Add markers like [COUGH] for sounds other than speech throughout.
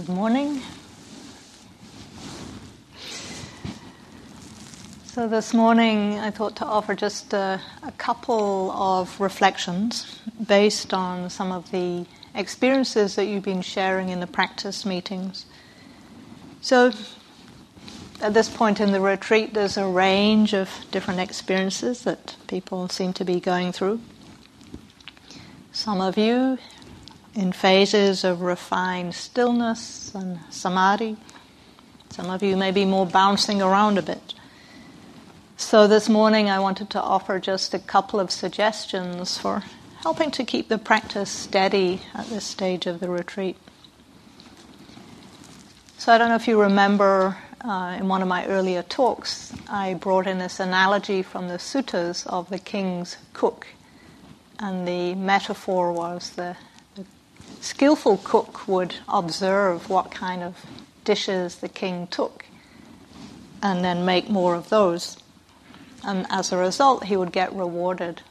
Good morning. So, this morning I thought to offer just a, a, couple of reflections based on some of the experiences that you've been sharing in the practice meetings. So, at this point in the retreat, there's a range of different experiences that people seem to be going through. Some of you in phases of refined stillness and samadhi. Some of you may be more bouncing around a bit. So, this morning I wanted to offer just a couple of suggestions for helping to keep the practice steady at this stage of the retreat. So, I don't know if you remember uh, in one of my earlier talks, I brought in this analogy from the suttas of the king's cook. And the metaphor was the skillful cook would observe what kind of dishes the king took and then make more of those. And as a result, he would get rewarded.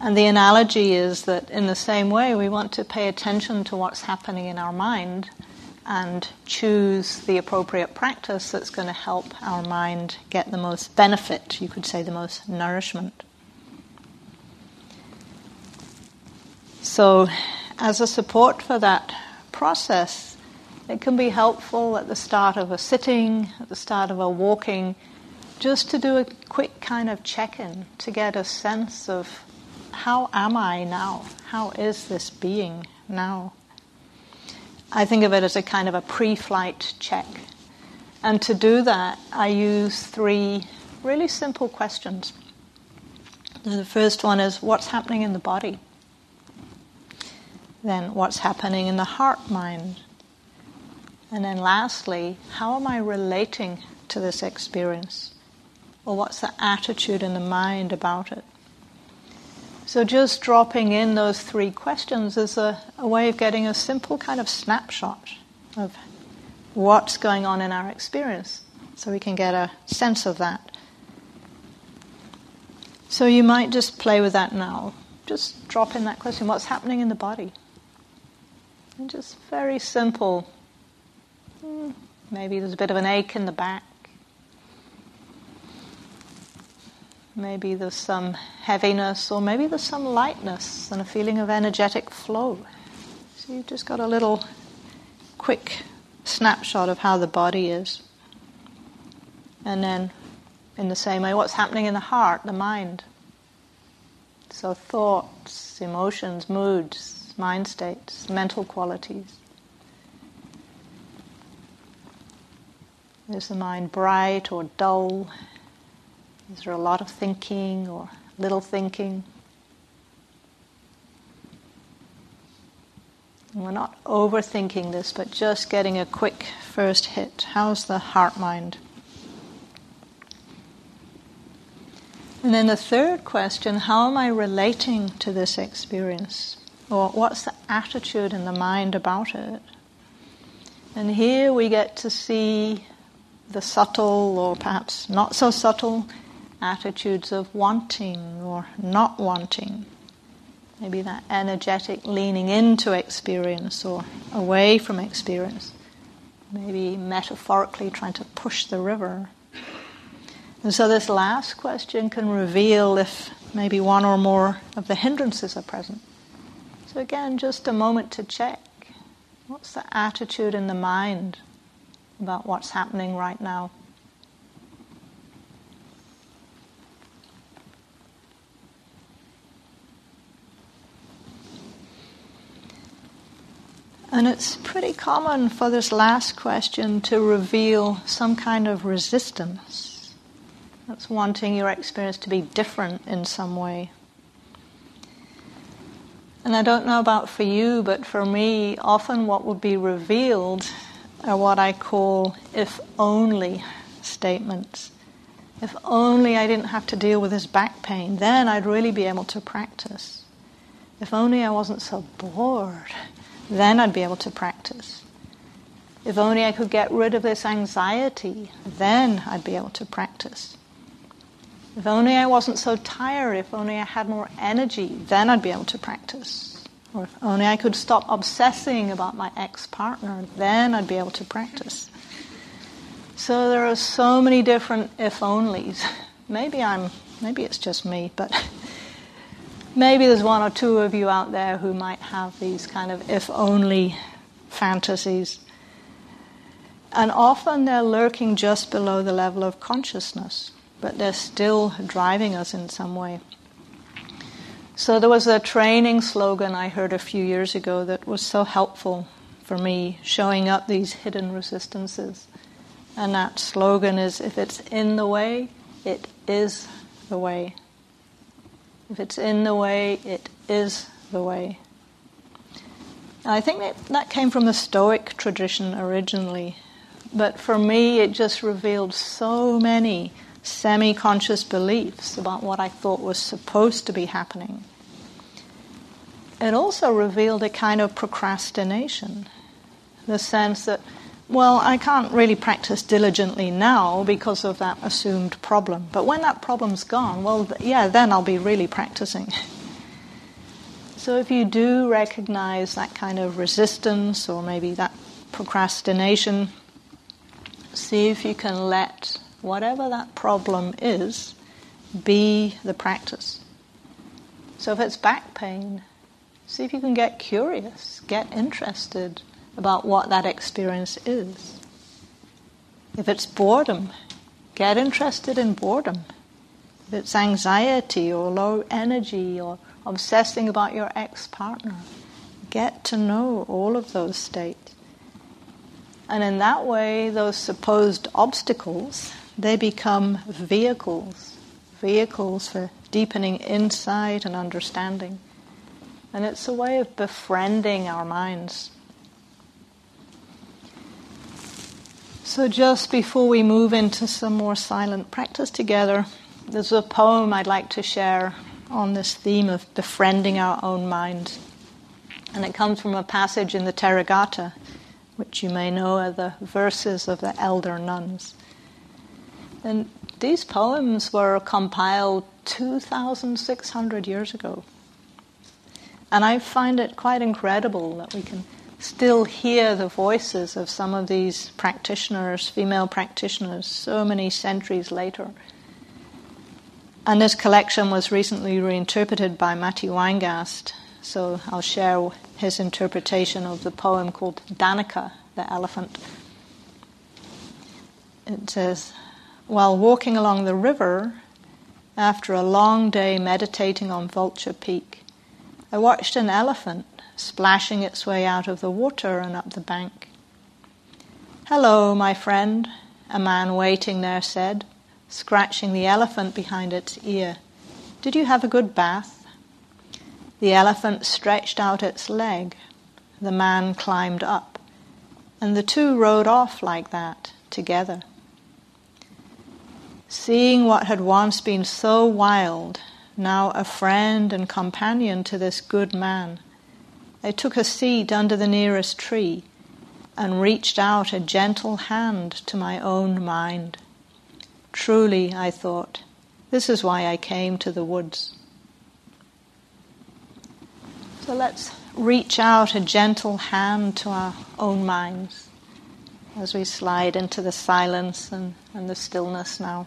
And the analogy is that in the same way, we want to pay attention to what's happening in our mind and choose the appropriate practice that's going to help our mind get the most benefit, you could say the most nourishment. So, as a support for that process, it can be helpful at the start of a sitting, at the start of a walking, just to do a quick kind of check in to get a sense of how am I now? How is this being now? I think of it as a kind of a pre flight check. And to do that, I use three really simple questions. The first one is what's happening in the body? Then what's happening in the heart mind. And then lastly, how am I relating to this experience? Or what's the attitude in the mind about it? So, just dropping in those three questions is a, a way of getting a simple kind of snapshot of what's going on in our experience so we can get a sense of that. So, you might just play with that now. Just drop in that question what's happening in the body? And just very simple. Hmm, maybe there's a bit of an ache in the back. Maybe there's some heaviness, or maybe there's some lightness and a feeling of energetic flow. So you've just got a little quick snapshot of how the body is. And then, in the same way, what's happening in the heart, the mind. So, thoughts, emotions, moods, mind states, mental qualities. Is the mind bright or dull? Is there a lot of thinking or little thinking? We're not overthinking this, but just getting a quick first hit. How's the heart mind? And then the third question how am I relating to this experience? Or what's the attitude in the mind about it? And here we get to see the subtle or perhaps not so subtle attitudes of wanting or not wanting. Maybe that energetic leaning into experience or away from experience. Maybe metaphorically trying to push the river. And so this last question can reveal if maybe one or more of the hindrances are present. So, again, just a moment to check what's the attitude in the mind about what's happening right now? And it's pretty common for this last question to reveal some kind of resistance. That's wanting your experience to be different in some way. And I don't know about for you, but for me, often what would be revealed are what I call if only statements. If only I didn't have to deal with this back pain, then I'd really be able to practice. If only I wasn't so bored, then I'd be able to practice. If only I could get rid of this anxiety, then I'd be able to practice. If only I wasn't so tired, if only I had more energy, then I'd be able to practice. Or if only I could stop obsessing about my ex partner, then I'd be able to practice. So there are so many different if onlys. [LAUGHS] Maybe I'm, maybe it's just me, but [LAUGHS] maybe there's one or two of you out there who might have these kind of if only fantasies. And often they're lurking just below the level of consciousness, but they're still driving us in some way. So there was a training slogan I heard a few years ago that was so helpful for me, showing up these hidden resistances. And that slogan is if it's in the way, it is the way. If it's in the way, it is the way. I think that, that came from the Stoic tradition originally. But for me, it just revealed so many semi conscious beliefs about what I thought was supposed to be happening. It also revealed a kind of procrastination, the sense that, well, I can't really practice diligently now because of that assumed problem. But when that problem's gone, well, yeah, then I'll be really practicing. [LAUGHS] So if you do recognize that kind of resistance or maybe that procrastination, see if you can let whatever that problem is be the practice. So if it's back pain, see if you can get curious, get interested about what that experience is. If it's boredom, get interested in boredom. If it's anxiety or low energy or obsessing about your ex partner. Get to know all of those states. And in that way, those supposed obstacles, they become vehicles, vehicles for deepening insight and understanding. And it's a way of befriending our minds. So, just before we move into some more silent practice together, there's a poem I'd like to share on this theme of befriending our own mind. And it comes from a passage in the Therigatha, which you may know are the verses of the elder nuns. And these poems were compiled 2,600 years ago. And I find it quite incredible that we can still hear the voices of some of these practitioners, female practitioners, so many centuries later. And this collection was recently reinterpreted by Matty Weingast. So I'll share his interpretation of the poem called Dantika, the elephant. It says, While walking along the river, after a long day meditating on Vulture Peak, I watched an elephant splashing its way out of the water and up the bank. Hello, my friend, a man waiting there said scratching the elephant behind its ear. Did you have a good bath? The elephant stretched out its leg. The man climbed up. And the two rode off like that, together. Seeing what had once been so wild, now a friend and companion to this good man, I took a seat under the nearest tree and reached out a gentle hand to my own mind. Truly, I thought, this is why I came to the woods. So let's reach out a gentle hand to our own minds as we slide into the silence and, and the stillness now.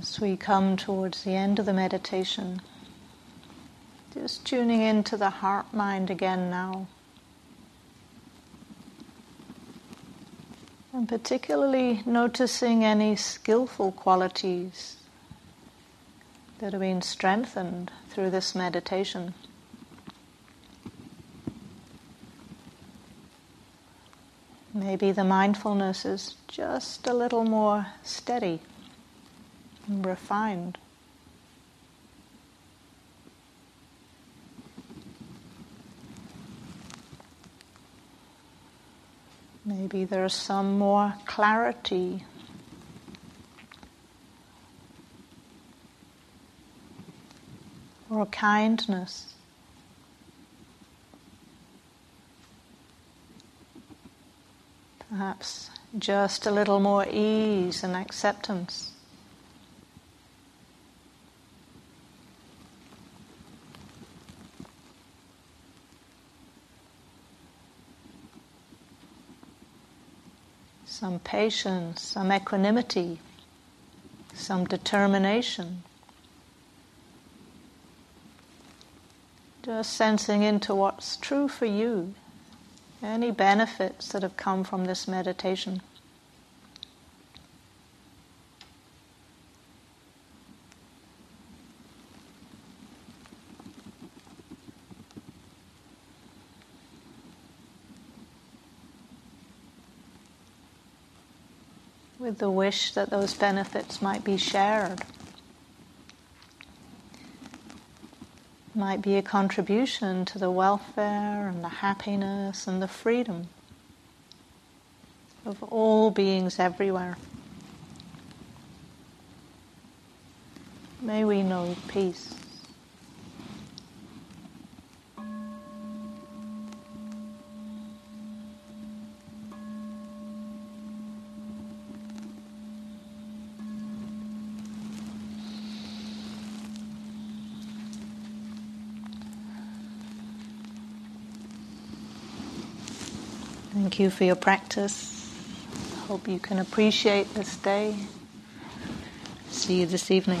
As we come towards the end of the meditation, just tuning into the heart mind again now. And particularly noticing any skillful qualities that have been strengthened through this meditation. Maybe the mindfulness is just a little more steady refined. Maybe there's some more clarity. Or kindness. Perhaps just a little more ease and acceptance. Some patience, some equanimity, some determination. Just sensing into what's true for you any benefits that have come from this meditation. With the wish that those benefits might be shared. might be a contribution to the welfare and the happiness and the freedom of all beings everywhere. May we know peace. Thank you for your practice. I hope you can appreciate this day. See you this evening.